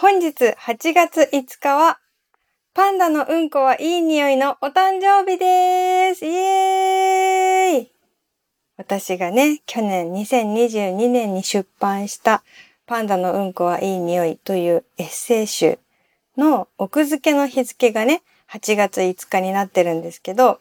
本日8月5日は、パンダのうんこはいい匂いのお誕生日です。イエーイ。私がね、去年2022年に出版したパンダのうんこはいい匂いというエッセイ集の奥付けの日付がね、8月5日になってるんですけど、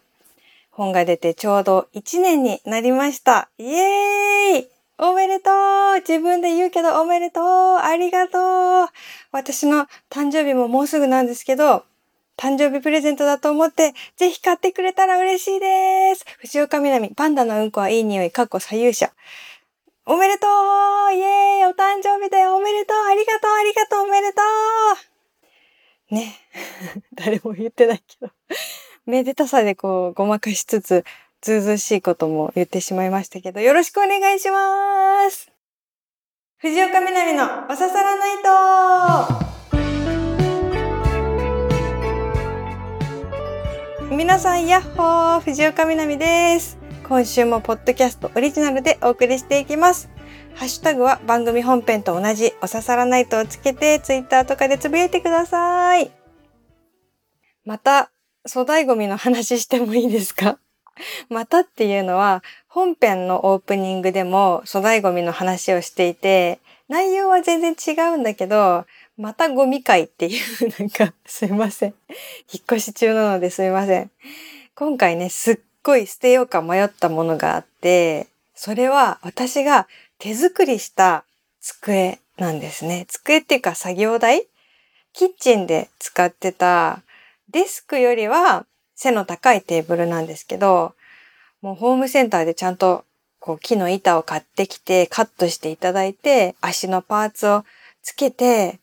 本が出てちょうど1年になりました。イエーイ。おめでとう。自分で言うけどおめでとう。ありがとう。私の誕生日ももうすぐなんですけど、誕生日プレゼントだと思って、ぜひ買ってくれたら嬉しいです。藤岡みなみ、パンダのうんこはいい匂い、かっこ左右者。おめでとう。イエーイ。お誕生日だよ。おめでとう。ありがとう。ありがとう。おめでとう。ね。誰も言ってないけど。めでたさでこう、ごまかしつつ、ずうずうしいことも言ってしまいましたけど、よろしくお願いします藤岡みなみのおささらないと皆さん、やっほー藤岡みなみです。今週もポッドキャストオリジナルでお送りしていきます。ハッシュタグは番組本編と同じおささらないとをつけてツイッターとかでつぶやいてください。また、粗大ゴミの話してもいいですか？またっていうのは本編のオープニングでも粗大ゴミの話をしていて内容は全然違うんだけどまたゴミ会っていう なんかすいません。引っ越し中なのですいません。今回ねすっごい捨てようか迷ったものがあってそれは私が手作りした机なんですね。机っていうか作業台？キッチンで使ってたデスクよりは背の高いテーブルなんですけど、もうホームセンターでちゃんとこう木の板を買ってきてカットしていただいて、足のパーツをつけて、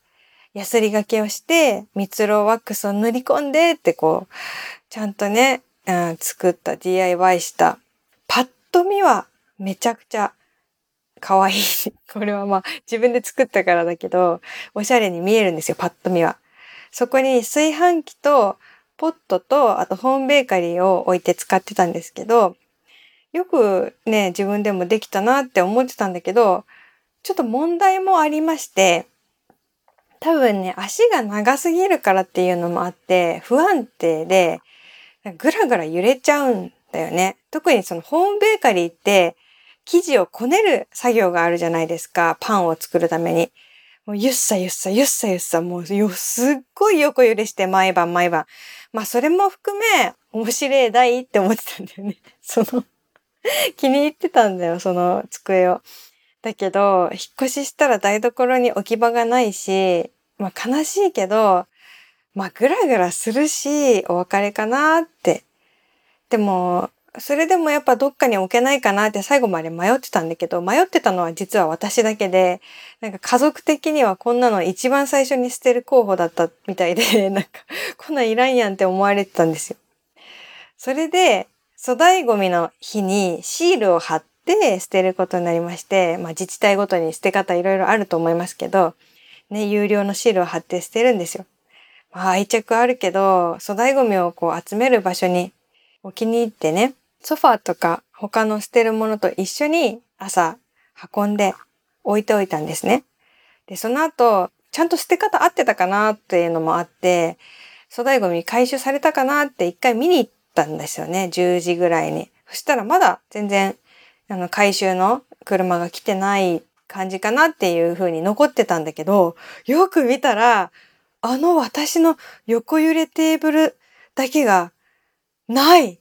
ヤスリがけをして、蜜ろワックスを塗り込んでってこう、ちゃんとね、うん、作った DIY した。パッと見はめちゃくちゃ可愛い。これはまあ自分で作ったからだけど、おしゃれに見えるんですよ、パッと見は。そこに炊飯器とポットと、あとホームベーカリーを置いて使ってたんですけど、よくね、自分でもできたなって思ってたんだけど、ちょっと問題もありまして、多分ね、足が長すぎるからっていうのもあって、不安定で、ぐらぐら揺れちゃうんだよね。特にそのホームベーカリーって、生地をこねる作業があるじゃないですか。パンを作るために。もうゆっさゆっさゆっさゆっさ、もうよ、すっごい横揺れして毎晩毎晩。まあそれも含め、面白い台って思ってたんだよね。その気に入ってたんだよ、その机を。だけど、引っ越ししたら台所に置き場がないし、まあ悲しいけど、まあグラグラするし、お別れかなって。でも、それでもやっぱどっかに置けないかなって最後まで迷ってたんだけど、迷ってたのは実は私だけで、なんか家族的にはこんなの一番最初に捨てる候補だったみたいで、なんかこんなんいらんやんって思われてたんですよ。それで、粗大ゴミの日にシールを貼って捨てることになりまして、まあ自治体ごとに捨て方いろいろあると思いますけど、ね、有料のシールを貼って捨てるんですよ。まあ愛着あるけど、粗大ゴミをこう集める場所にお気に入ってね、ソファーとか他の捨てるものと一緒に朝運んで置いておいたんですね。で、その後、ちゃんと捨て方合ってたかなっていうのもあって、粗大ゴミ回収されたかなって一回見に行ったんですよね。10時ぐらいに。そしたらまだ全然、あの、回収の車が来てない感じかなっていう風に残ってたんだけど、よく見たら、あの私の横揺れテーブルだけがない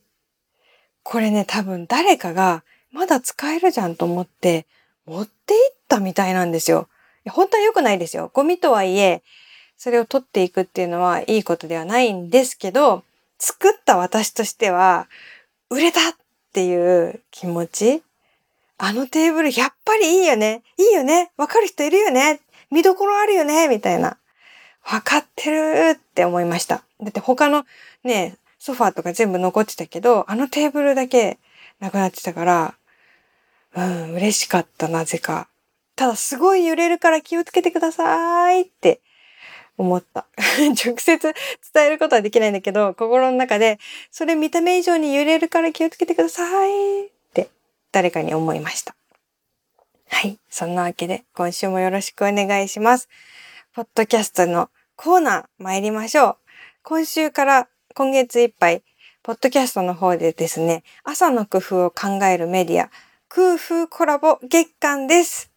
これね、多分誰かがまだ使えるじゃんと思って持っていったみたいなんですよ。本当は良くないですよ。ゴミとはいえ、それを取っていくっていうのはいいことではないんですけど、作った私としては、売れたっていう気持ちあのテーブルやっぱりいいよねいいよねわかる人いるよね見どころあるよねみたいな。わかってるって思いました。だって他のね、ソファーとか全部残ってたけど、あのテーブルだけなくなってたから、うん、嬉しかった、なぜか。ただすごい揺れるから気をつけてくださいって思った。直接伝えることはできないんだけど、心の中で、それ見た目以上に揺れるから気をつけてくださいって誰かに思いました。はい。そんなわけで、今週もよろしくお願いします。ポッドキャストのコーナー参りましょう。今週から今月いっぱい、ポッドキャストの方でですね、朝の工夫を考えるメディア、空風コラボ月間です。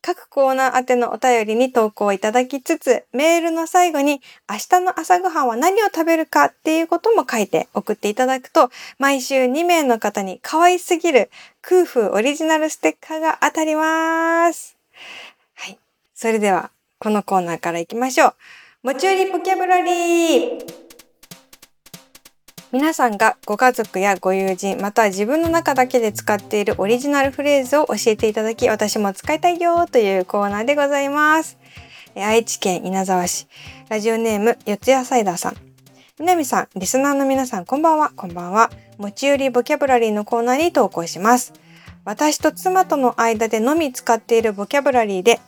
各コーナー宛てのお便りに投稿いただきつつ、メールの最後に明日の朝ごはんは何を食べるかっていうことも書いて送っていただくと、毎週2名の方に可愛すぎる空風オリジナルステッカーが当たります。はい。それでは、このコーナーから行きましょう。持ち寄りボキャブラリー皆さんがご家族やご友人、または自分の中だけで使っているオリジナルフレーズを教えていただき、私も使いたいよというコーナーでございます。愛知県稲沢市、ラジオネーム四谷サイダーさん。南さん、リスナーの皆さん、こんばんは、こんばんは。持ち寄りボキャブラリーのコーナーに投稿します。私と妻との間でのみ使っているボキャブラリーで、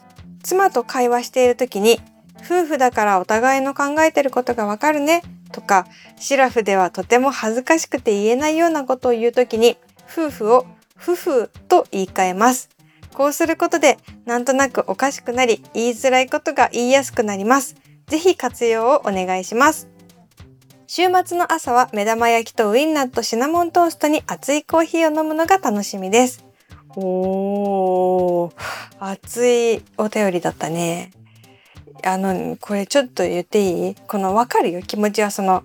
妻と会話している時に、夫婦だからお互いの考えてることがわかるねとか、シラフではとても恥ずかしくて言えないようなことを言うときに、夫婦を夫婦と言い換えます。こうすることで、なんとなくおかしくなり、言いづらいことが言いやすくなります。ぜひ活用をお願いします。週末の朝は目玉焼きとウインナーとシナモントーストに熱いコーヒーを飲むのが楽しみです。おー、熱いお便りだったね。あの、これちょっと言っていい？このわかるよ。気持ちはその、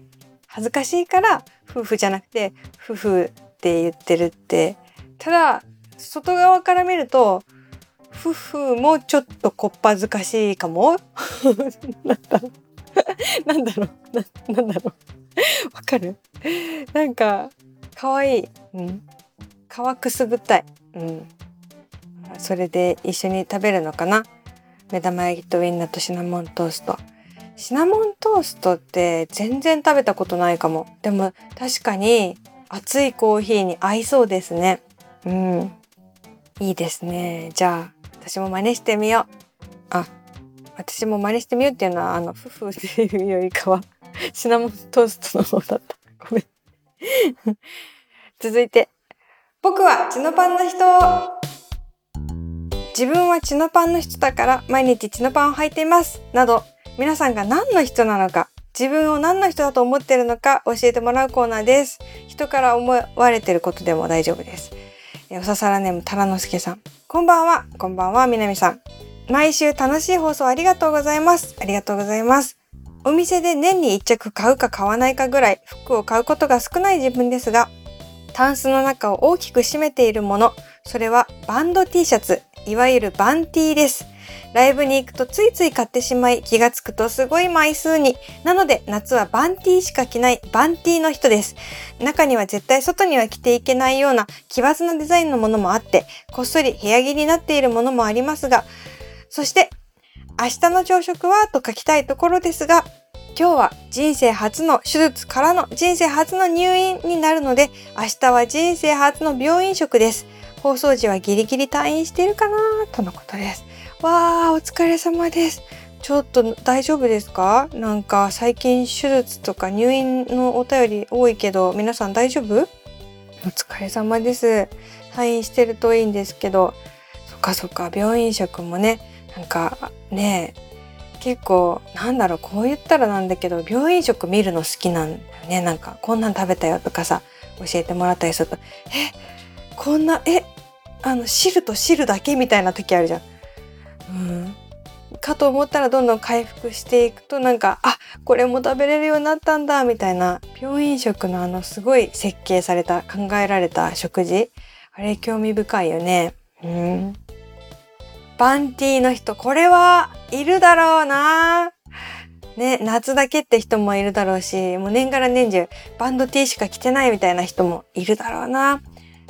恥ずかしいから夫婦じゃなくて、夫婦って言ってるって。ただ、外側から見ると、夫婦もちょっとこっぱずかしいかも？なんだ？ろ うなんだろう、なんだろう？わかる？なんか、かわいい。うん。皮くすぐったい。うん。それで一緒に食べるのかな？目玉焼きとウインナーとシナモントースト。シナモントーストって全然食べたことないかも。でも確かに熱いコーヒーに合いそうですね。うん。いいですね。じゃあ私も真似してみよう。あ、私も真似してみようっていうのはあの夫婦っていうよりかは シナモントーストの方だった。ごめん。続いて。僕はチノパンの人自分は血のパンの人だから毎日血のパンを履いています。など、皆さんが何の人なのか、自分を何の人だと思っているのか教えてもらうコーナーです。人から思われていることでも大丈夫です。おささらネームタラノスケさん。こんばんは。こんばんは、みなみさん。毎週楽しい放送ありがとうございます。ありがとうございます。お店で年に一着買うか買わないかぐらい服を買うことが少ない自分ですが、タンスの中を大きく占めているもの、それはバンド T シャツ、いわゆるバンティーです。ライブに行くとついつい買ってしまい気がつくとすごい枚数に。なので夏はバンティーしか着ないバンティーの人です。中には絶対外には着ていけないような奇抜なデザインのものもあって、こっそり部屋着になっているものもありますが、そして明日の朝食はと書きたいところですが、今日は人生初の手術からの人生初の入院になるので、明日は人生初の病院食です。放送時はギリギリ退院しているかな？とのことです。わー、お疲れ様です。ちょっと大丈夫ですか？なんか最近手術とか入院のお便り多いけど皆さん大丈夫？お疲れ様です。退院してるといいんですけど、そっかそっか、病院食もね、なんかね、結構なんだろう、こう言ったらなんだけど、病院食見るの好きなんだよね。なんかこんなん食べたよとかさ、教えてもらったりすると、え、こんなえあの汁と汁だけみたいな時あるじゃん。うん、かと思ったらどんどん回復していくとなんかあこれも食べれるようになったんだみたいな病院食のあのすごい設計された考えられた食事あれ興味深いよね。うん、バンティーの人これはいるだろうな。ね、夏だけって人もいるだろうし、もう年がら年中バンド T しか着てないみたいな人もいるだろうな。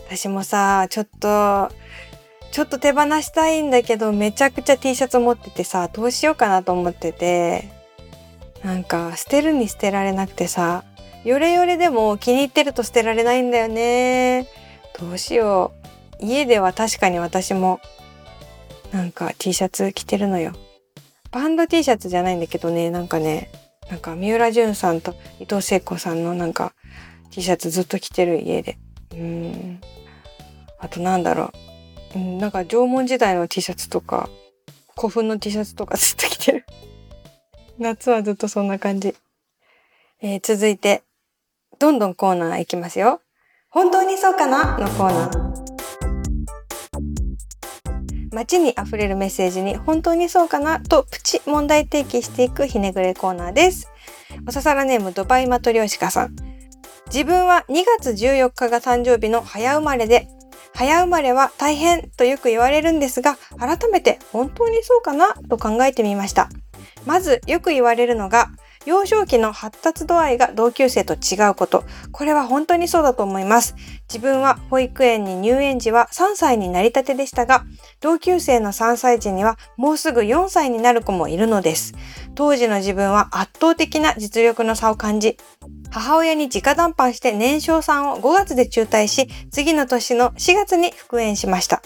私もさ、ちょっと、ちょっと手放したいんだけど、めちゃくちゃ T シャツ持っててさ、どうしようかなと思ってて、なんか捨てるに捨てられなくてさ、ヨレヨレでも気に入ってると捨てられないんだよね。どうしよう。家では確かに私も、なんか T シャツ着てるのよ。バンド T シャツじゃないんだけどね、なんかね、なんか三浦淳さんと伊藤聖子さんのなんか T シャツずっと着てる家で。うん。あとなんだろう。うん、なんか縄文時代の T シャツとか、古墳の T シャツとかずっと着てる。夏はずっとそんな感じ。えー、続いて、どんどんコーナーいきますよ。本当にそうかなのコーナー。街に溢れるメッセージに本当にそうかなとプチ問題提起していくひねぐれコーナーです。おささらネームドバイマトリョーシカさん。自分は2月14日が誕生日の早生まれで早生まれは大変とよく言われるんですが、改めて本当にそうかな？と考えてみました。まずよく言われるのが、幼少期の発達度合いが同級生と違うこと。これは本当にそうだと思います。自分は保育園に入園時は3歳になりたてでしたが、同級生の3歳児にはもうすぐ4歳になる子もいるのです。当時の自分は圧倒的な実力の差を感じ、母親に直談判して年少さんを5月で中退し、次の年の4月に復縁しました。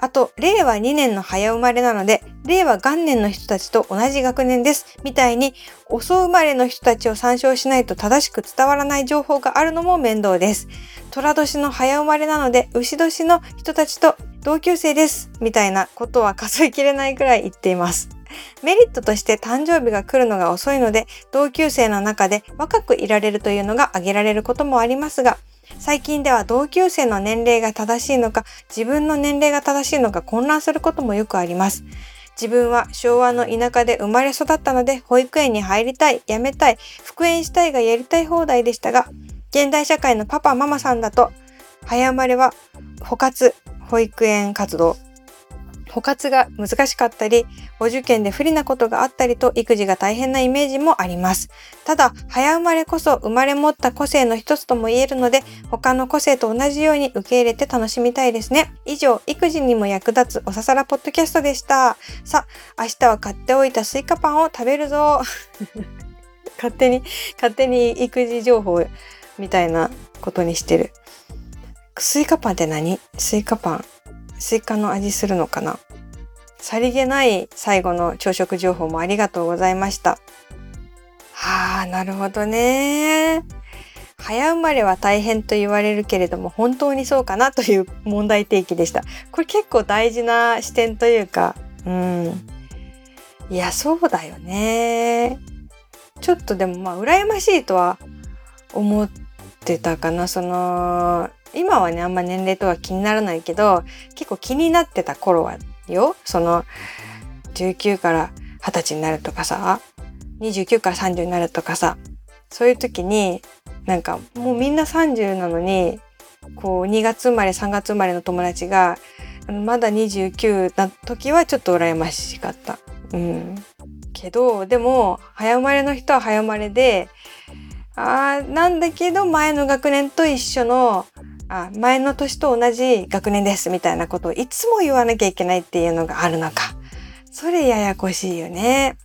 あと、令和2年の早生まれなので、令和元年の人たちと同じ学年です。みたいに、遅生まれの人たちを参照しないと正しく伝わらない情報があるのも面倒です。虎年の早生まれなので、牛年の人たちと同級生です。みたいなことは数えきれないくらい言っています。メリットとして誕生日が来るのが遅いので、同級生の中で若くいられるというのが挙げられることもありますが、最近では同級生の年齢が正しいのか、自分の年齢が正しいのか混乱することもよくあります。自分は昭和の田舎で生まれ育ったので、保育園に入りたい、辞めたい、復縁したいがやりたい放題でしたが、現代社会のパパママさんだと、早生まれは、補活、保育園活動、補活が難しかったり、お受験で不利なことがあったりと育児が大変なイメージもあります。ただ、早生まれこそ生まれ持った個性の一つとも言えるので、他の個性と同じように受け入れて楽しみたいですね。以上、育児にも役立つおささらポッドキャストでした。さあ、明日は買っておいたスイカパンを食べるぞ。勝手に、勝手に育児情報みたいなことにしてる。スイカパンって何？スイカパン。スイカの味するのかな？さりげない最後の朝食情報もありがとうございました。はあ、なるほどね。早生まれは大変と言われるけれども本当にそうかなという問題提起でした。これ結構大事な視点というか、うん。いや、そうだよね。ちょっとでもまあ羨ましいとは思ってたかな。その、今はね、あんま年齢とは気にならないけど、結構気になってた頃はよ。その、19から20歳になるとかさ、29から30になるとかさ、そういう時に、なんかもうみんな30なのに、こう2月生まれ3月生まれの友達が、まだ29な時はちょっと羨ましかった。うん。けど、でも、早生まれの人は早生まれで、ああ、なんだけど前の学年と一緒のあ前の年と同じ学年ですみたいなことをいつも言わなきゃいけないっていうのがあるのか。それややこしいよね。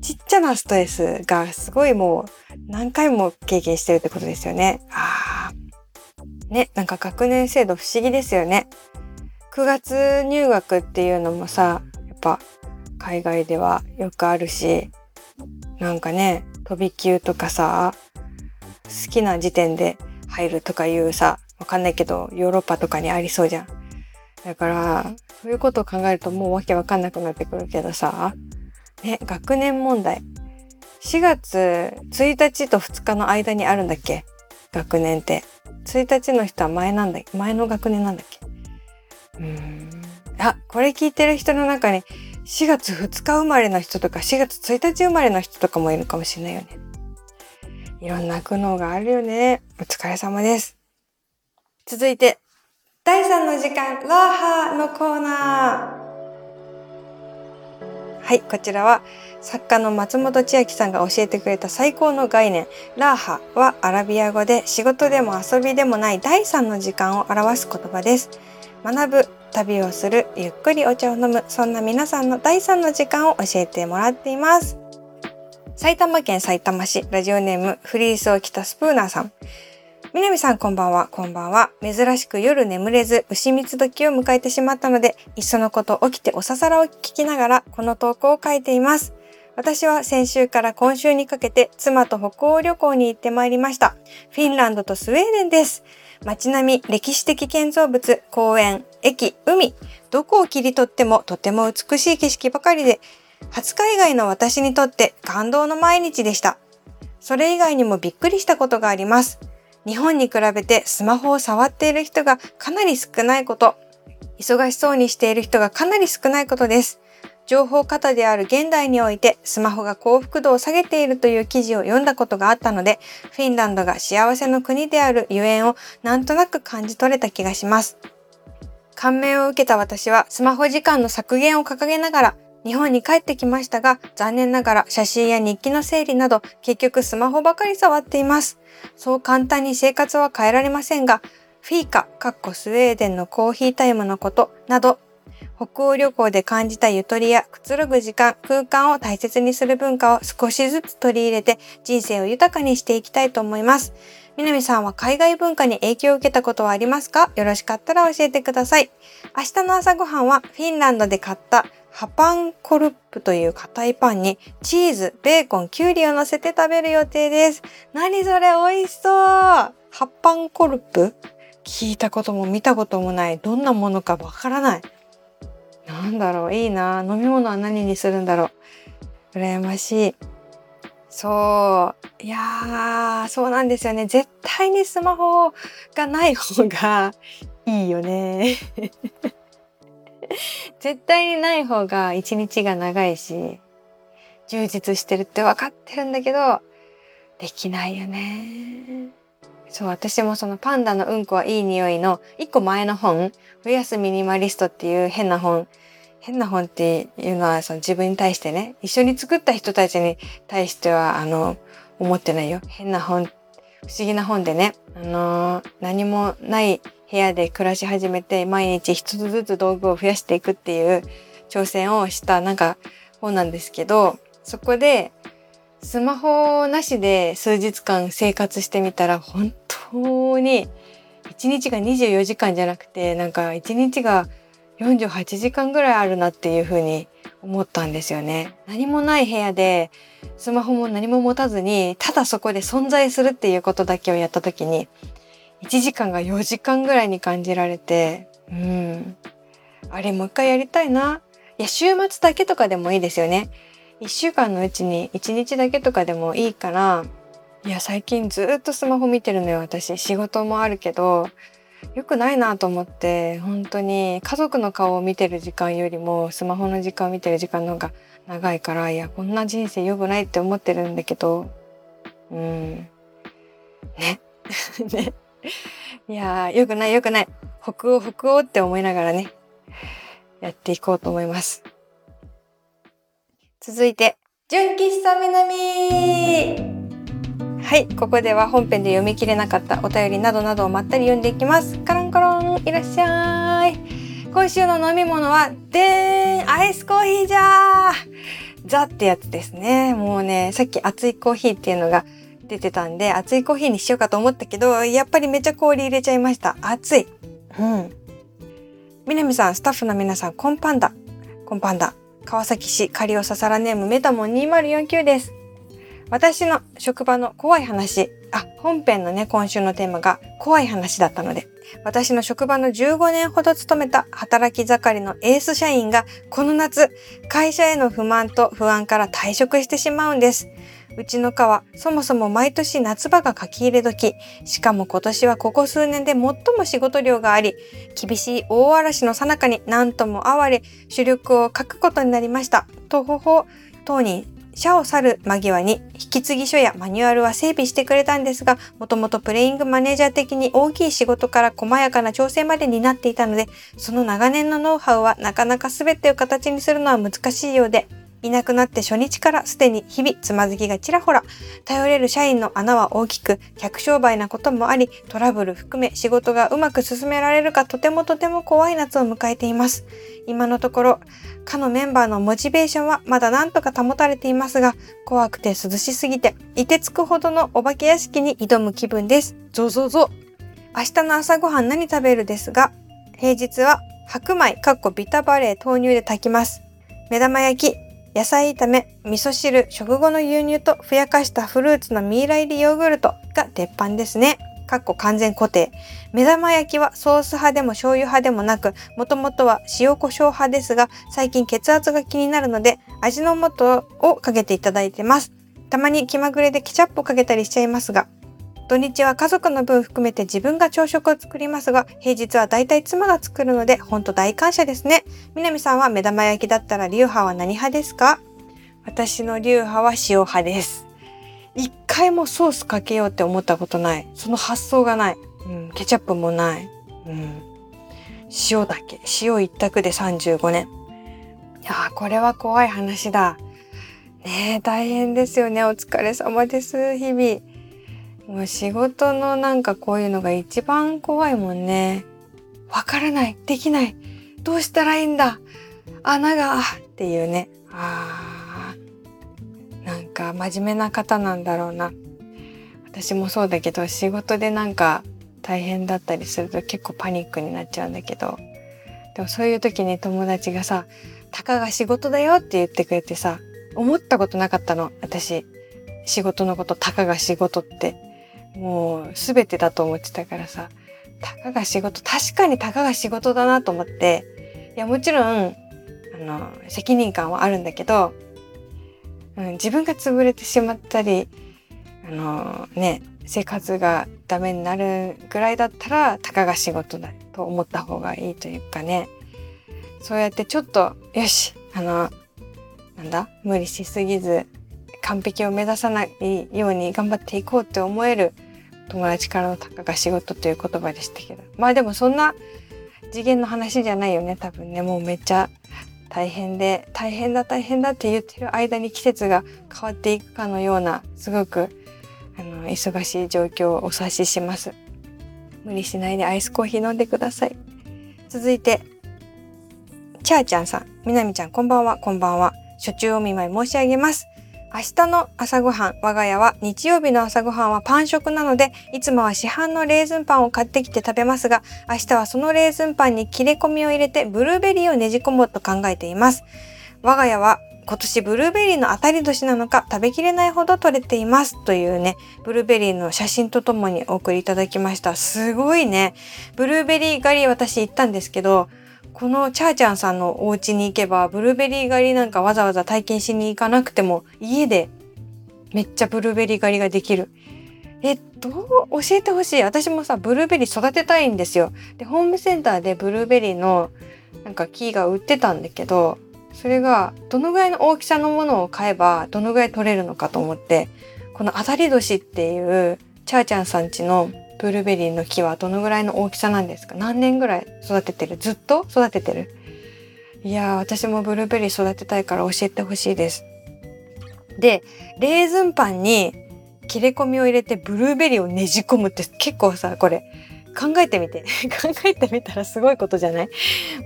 ちっちゃなストレスがすごいもう何回も経験してるってことですよね。ああ。ね、なんか学年制度不思議ですよね。9月入学っていうのもさ、やっぱ海外ではよくあるし、なんかね、飛び級とかさ、好きな時点で入るとかいうさ、わかんないけど、ヨーロッパとかにありそうじゃん。だから、そういうことを考えるともうわけわかんなくなってくるけどさ、ね、学年問題。4月1日と2日の間にあるんだっけ？学年って。1日の人は前なんだ前の学年なんだっけ？うーん。あ、これ聞いてる人の中に4月2日生まれの人とか4月1日生まれの人とかもいるかもしれないよね。いろんな苦悩があるよね。お疲れ様です。続いて、第3の時間、ラーハーのコーナー。はい、こちらは作家の松本千秋さんが教えてくれた最高の概念、ラーハはアラビア語で仕事でも遊びでもない第3の時間を表す言葉です。学ぶ、旅をする、ゆっくりお茶を飲む、そんな皆さんの第3の時間を教えてもらっています。埼玉県埼玉市、ラジオネーム、フリースを着たスプーナーさん。南さんこんばんは、こんばんは。珍しく夜眠れず、牛蜜時を迎えてしまったので、いっそのこと起きておささらを聞きながら、この投稿を書いています。私は先週から今週にかけて、妻と北欧旅行に行ってまいりました。フィンランドとスウェーデンです。街並み、歴史的建造物、公園、駅、海、どこを切り取ってもとても美しい景色ばかりで、20日以外の私にとって感動の毎日でした。それ以外にもびっくりしたことがあります。日本に比べてスマホを触っている人がかなり少ないこと、忙しそうにしている人がかなり少ないことです。情報過多である現代においてスマホが幸福度を下げているという記事を読んだことがあったので、フィンランドが幸せの国であるゆえんをなんとなく感じ取れた気がします。感銘を受けた私はスマホ時間の削減を掲げながら日本に帰ってきましたが、残念ながら写真や日記の整理など結局スマホばかり触っています。そう簡単に生活は変えられませんが、フィーカ、かっこスウェーデンのコーヒータイムのことなど北欧旅行で感じたゆとりやくつろぐ時間、空間を大切にする文化を少しずつ取り入れて人生を豊かにしていきたいと思います。南さんは海外文化に影響を受けたことはありますか？よろしかったら教えてください。明日の朝ごはんはフィンランドで買ったハパンコルップという硬いパンにチーズ、ベーコン、キュウリを乗せて食べる予定です。何それ美味しそう。ハパンコルップ？聞いたことも見たこともない。どんなものかわからない。なんだろういいな。飲み物は何にするんだろう。羨ましい。そう。いやーそうなんですよね。絶対にスマホがない方がいいよね。絶対にない方が一日が長いし充実してるって分かってるんだけどできないよね。そう私もそのパンダのうんこはいい匂いの一個前の本「増やすミニマリスト」っていう変な本変な本っていうのはその自分に対してね一緒に作った人たちに対してはあの思ってないよ。変な本不思議な本でねあの何もない部屋で暮らし始めて毎日一つずつ道具を増やしていくっていう挑戦をしたなんか本なんですけどそこでスマホなしで数日間生活してみたら本当に1日が24時間じゃなくてなんか1日が48時間ぐらいあるなっていうふうに思ったんですよね。何もない部屋でスマホも何も持たずにただそこで存在するっていうことだけをやった時に1時間が4時間ぐらいに感じられてうん。あれもう一回やりたいな。いや週末だけとかでもいいですよね。1週間のうちに1日だけとかでもいいからいや最近ずっとスマホ見てるのよ私。仕事もあるけど良くないなと思って本当に家族の顔を見てる時間よりもスマホの時間を見てる時間の方が長いからいやこんな人生良くないって思ってるんだけどうん。ね。ね。いや良くない良くない北欧北欧って思いながらねやっていこうと思います続いて純喫茶南はい、ここでは本編で読み切れなかったお便りなどなどをまったり読んでいきます。カランコロン、いらっしゃい。今週の飲み物は、でーん、アイスコーヒーじゃーザってやつですね。もうね、さっき熱いコーヒーっていうのが出てたんで、熱いコーヒーにしようかと思ったけど、やっぱりめっちゃ氷入れちゃいました。熱い。うん。みなみさん、スタッフの皆さん、コンパンダ。コンパンダ。川崎市カリオササラネームメタモン2049です。私の職場の怖い話、あ、本編のね、今週のテーマが怖い話だったので、私の職場の15年ほど勤めた働き盛りのエース社員がこの夏、会社への不満と不安から退職してしまうんです。うちの課はそもそも毎年夏場が書き入れ時、しかも今年はここ数年で最も仕事量があり、厳しい大嵐の最中に何とも哀れ、主力を書くことになりました。とほほ、当人社を去る間際に引き継ぎ書やマニュアルは整備してくれたんですが、もともとプレイングマネージャー的に大きい仕事から細やかな調整までになっていたので、その長年のノウハウはなかなか全てを形にするのは難しいようで、いなくなって初日からすでに日々つまずきがちらほら、頼れる社員の穴は大きく、客商売なこともあり、トラブル含め仕事がうまく進められるかとてもとても怖い夏を迎えています。今のところ、かのメンバーのモチベーションはまだなんとか保たれていますが、怖くて涼しすぎて、いてつくほどのお化け屋敷に挑む気分です。ゾゾゾ。明日の朝ごはん何食べるですが、平日は白米、かっこビタバレー豆乳で炊きます。目玉焼き、野菜炒め、味噌汁、食後の牛乳とふやかしたフルーツのミイラ入りヨーグルトが鉄板ですね。かっこ完全固定。目玉焼きはソース派でも醤油派でもなく、もともとは塩胡椒派ですが、最近血圧が気になるので、味の素をかけていただいてます。たまに気まぐれでケチャップをかけたりしちゃいますが、土日は家族の分含めて自分が朝食を作りますが、平日はだいたい妻が作るので、ほんと大感謝ですね。南さんは目玉焼きだったら流派は何派ですか？私の流派は塩派です。一回もソースかけようって思ったことない。その発想がない。うん、ケチャップもない。うん、塩だけ。塩一択で35年。いやー、これは怖い話だ。ねえ、大変ですよね。お疲れ様です、日々。もう仕事のなんかこういうのが一番怖いもんね。わからない、できない、どうしたらいいんだ、穴が、っていうね。あー、なんか真面目な方なんだろうな。私もそうだけど、仕事でなんか大変だったりすると結構パニックになっちゃうんだけど、でもそういう時に友達がさ、たかが仕事だよって言ってくれてさ、思ったことなかったの、私。仕事のこと、たかが仕事って。もう全てだと思ってたからさ、たかが仕事、確かにたかが仕事だなと思って、いやもちろん、あの、責任感はあるんだけど、うん、自分が潰れてしまったり、あのね、生活がダメになるぐらいだったら、たかが仕事だと思った方がいいというかね、そうやってちょっと、よし、あの、なんだ、無理しすぎず、完璧を目指さないように頑張っていこうって思える友達からのたかが仕事という言葉でしたけど。まあでもそんな次元の話じゃないよね、多分ね。もうめっちゃ大変で、大変だ大変だって言ってる間に季節が変わっていくかのような、すごく、あの、忙しい状況をお察しします。無理しないでアイスコーヒー飲んでください。続いて、チャーちゃんさん、みなみちゃんこんばんは、こんばんは。初中お見舞い申し上げます。明日の朝ごはん、我が家は日曜日の朝ごはんはパン食なので、いつもは市販のレーズンパンを買ってきて食べますが、明日はそのレーズンパンに切れ込みを入れてブルーベリーをねじ込もうと考えています。我が家は今年ブルーベリーの当たり年なのか食べきれないほど取れていますというね、ブルーベリーの写真とともにお送りいただきました。すごいね。ブルーベリー狩り私行ったんですけど、このチャーちゃんさんのお家に行けば、ブルーベリー狩りなんかわざわざ体験しに行かなくても、家でめっちゃブルーベリー狩りができる。え、どう教えてほしい。私もさ、ブルーベリー育てたいんですよ。で、ホームセンターでブルーベリーのなんか木が売ってたんだけど、それがどのぐらいの大きさのものを買えばどのぐらい取れるのかと思って、この当たり年っていうチャーちゃんさんちのブルーベリーの木はどのぐらいの大きさなんですか？何年ぐらい育ててる？ずっと育ててる？いやー、私もブルーベリー育てたいから教えてほしいです。で、レーズンパンに切れ込みを入れてブルーベリーをねじ込むって結構さ、これ考えてみて。考えてみたらすごいことじゃない？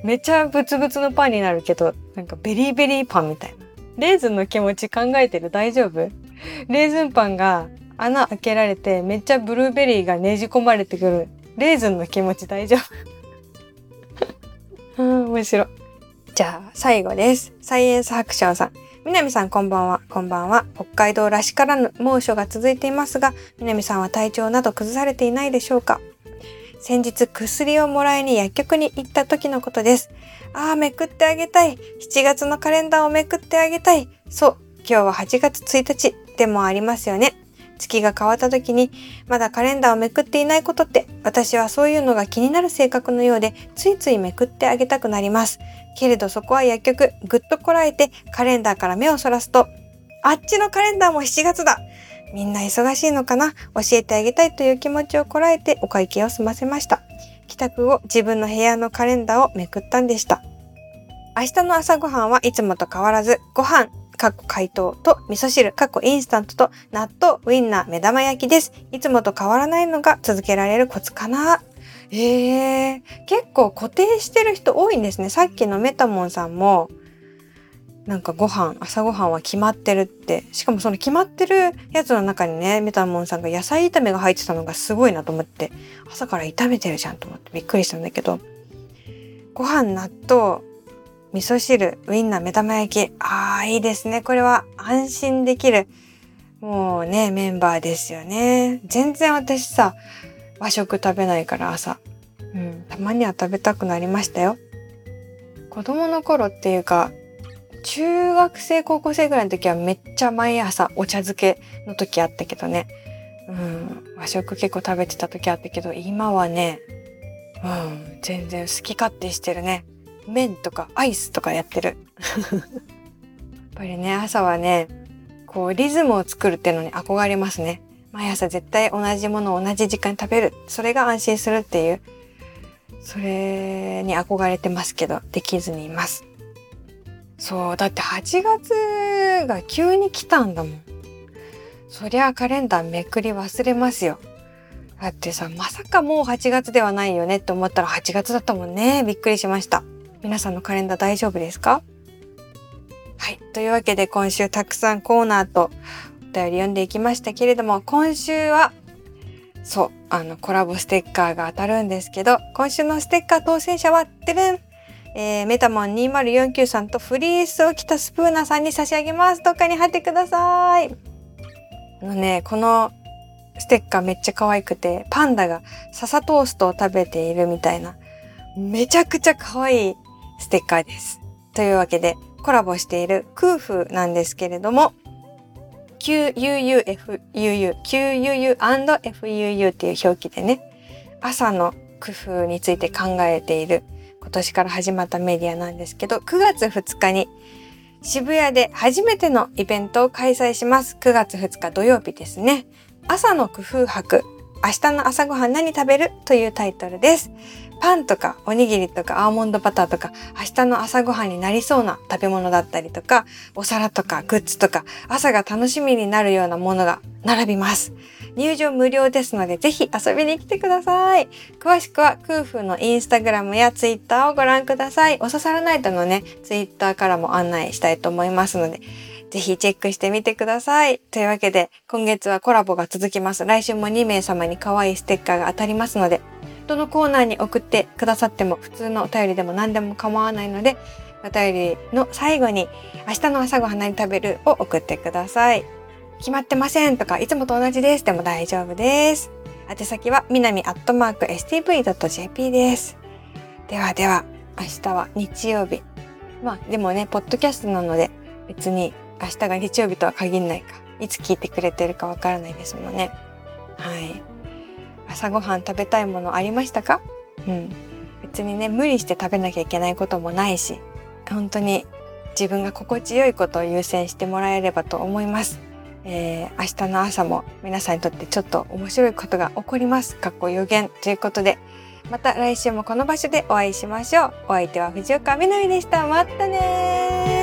めちゃブツブツのパンになるけど、なんかベリーベリーパンみたいな。レーズンの気持ち考えてる？大丈夫？レーズンパンが穴開けられてめっちゃブルーベリーがねじ込まれてくる。レーズンの気持ち大丈夫 うん、面白。じゃあ、最後です。サイエンス白書さん。南さんこんばんは。こんばんは。北海道らしからぬ猛暑が続いていますが、南さんは体調など崩されていないでしょうか先日薬をもらいに薬局に行った時のことです。ああ、めくってあげたい。7月のカレンダーをめくってあげたい。そう、今日は8月1日でもありますよね。月が変わった時に、まだカレンダーをめくっていないことって、私はそういうのが気になる性格のようで、ついついめくってあげたくなります。けれどそこは薬局、ぐっとこらえてカレンダーから目をそらすと、あっちのカレンダーも7月だみんな忙しいのかな？教えてあげたいという気持ちをこらえてお会計を済ませました。帰宅後、自分の部屋のカレンダーをめくったんでした。明日の朝ごはんはいつもと変わらず、ご飯、かっこ解凍と味噌汁、かっこインスタントと納豆、ウインナー、目玉焼きです。いつもと変わらないのが続けられるコツかな。えー、結構固定してる人多いんですね。さっきのメタモンさんも、なんかご飯、朝ごはんは決まってるって。しかもその決まってるやつの中にね、メタモンさんが野菜炒めが入ってたのがすごいなと思って、朝から炒めてるじゃんと思ってびっくりしたんだけど、ご飯、納豆、味噌汁、ウインナー、目玉焼き。ああ、いいですね。これは安心できる。もうね、メンバーですよね。全然私さ、和食食べないから朝。うん、たまには食べたくなりましたよ。子供の頃っていうか、中学生、高校生ぐらいの時はめっちゃ毎朝お茶漬けの時あったけどね。うん、和食結構食べてた時あったけど、今はね、うん、全然好き勝手してるね。麺とかアイスとかやってる。やっぱりね、朝はね、こうリズムを作るっていうのに憧れますね。毎朝絶対同じものを同じ時間に食べる。それが安心するっていう、それに憧れてますけど、できずにいます。そう、だって8月が急に来たんだもん。そりゃカレンダーめくり忘れますよ。だってさ、まさかもう8月ではないよねって思ったら8月だったもんね。びっくりしました。皆さんのカレンダー大丈夫ですか？はい。というわけで今週たくさんコーナーとお便り読んでいきましたけれども、今週は、そう、あの、コラボステッカーが当たるんですけど、今週のステッカー当選者は、てるんえー、メタモン2049さんとフリースを着たスプーナさんに差し上げます。どっかに貼ってください。あのね、このステッカーめっちゃ可愛くて、パンダが笹トーストを食べているみたいな、めちゃくちゃ可愛いステッカーです。というわけで、コラボしているクーフなんですけれども、QUUFUU、QUU&FUU っていう表記でね、朝の工夫について考えている今年から始まったメディアなんですけど、9月2日に渋谷で初めてのイベントを開催します。9月2日土曜日ですね。朝の工夫博、明日の朝ごはん何食べる？というタイトルです。パンとかおにぎりとかアーモンドバターとか明日の朝ごはんになりそうな食べ物だったりとかお皿とかグッズとか朝が楽しみになるようなものが並びます。入場無料ですのでぜひ遊びに来てください。詳しくは空風のインスタグラムやツイッターをご覧ください。おささらナイトのね、ツイッターからも案内したいと思いますのでぜひチェックしてみてください。というわけで、今月はコラボが続きます。来週も2名様に可愛いステッカーが当たりますので、どのコーナーに送ってくださっても普通のお便りでも何でも構わないので、お便りの最後に明日の朝ごはん何食べるを送ってください。決まってませんとかいつもと同じですでも大丈夫です。宛先は南アットマーク stv.jp です。ではでは、明日は日曜日。まあでもね、ポッドキャストなので別に明日が日曜日とは限らないか。いつ聞いてくれてるかわからないですもんね。はい。朝ごはん食べたいものありましたか？うん。別にね、無理して食べなきゃいけないこともないし、本当に自分が心地よいことを優先してもらえればと思います。えー、明日の朝も皆さんにとってちょっと面白いことが起こります。かっこ予言ということで、また来週もこの場所でお会いしましょう。お相手は藤岡みなみでした。またね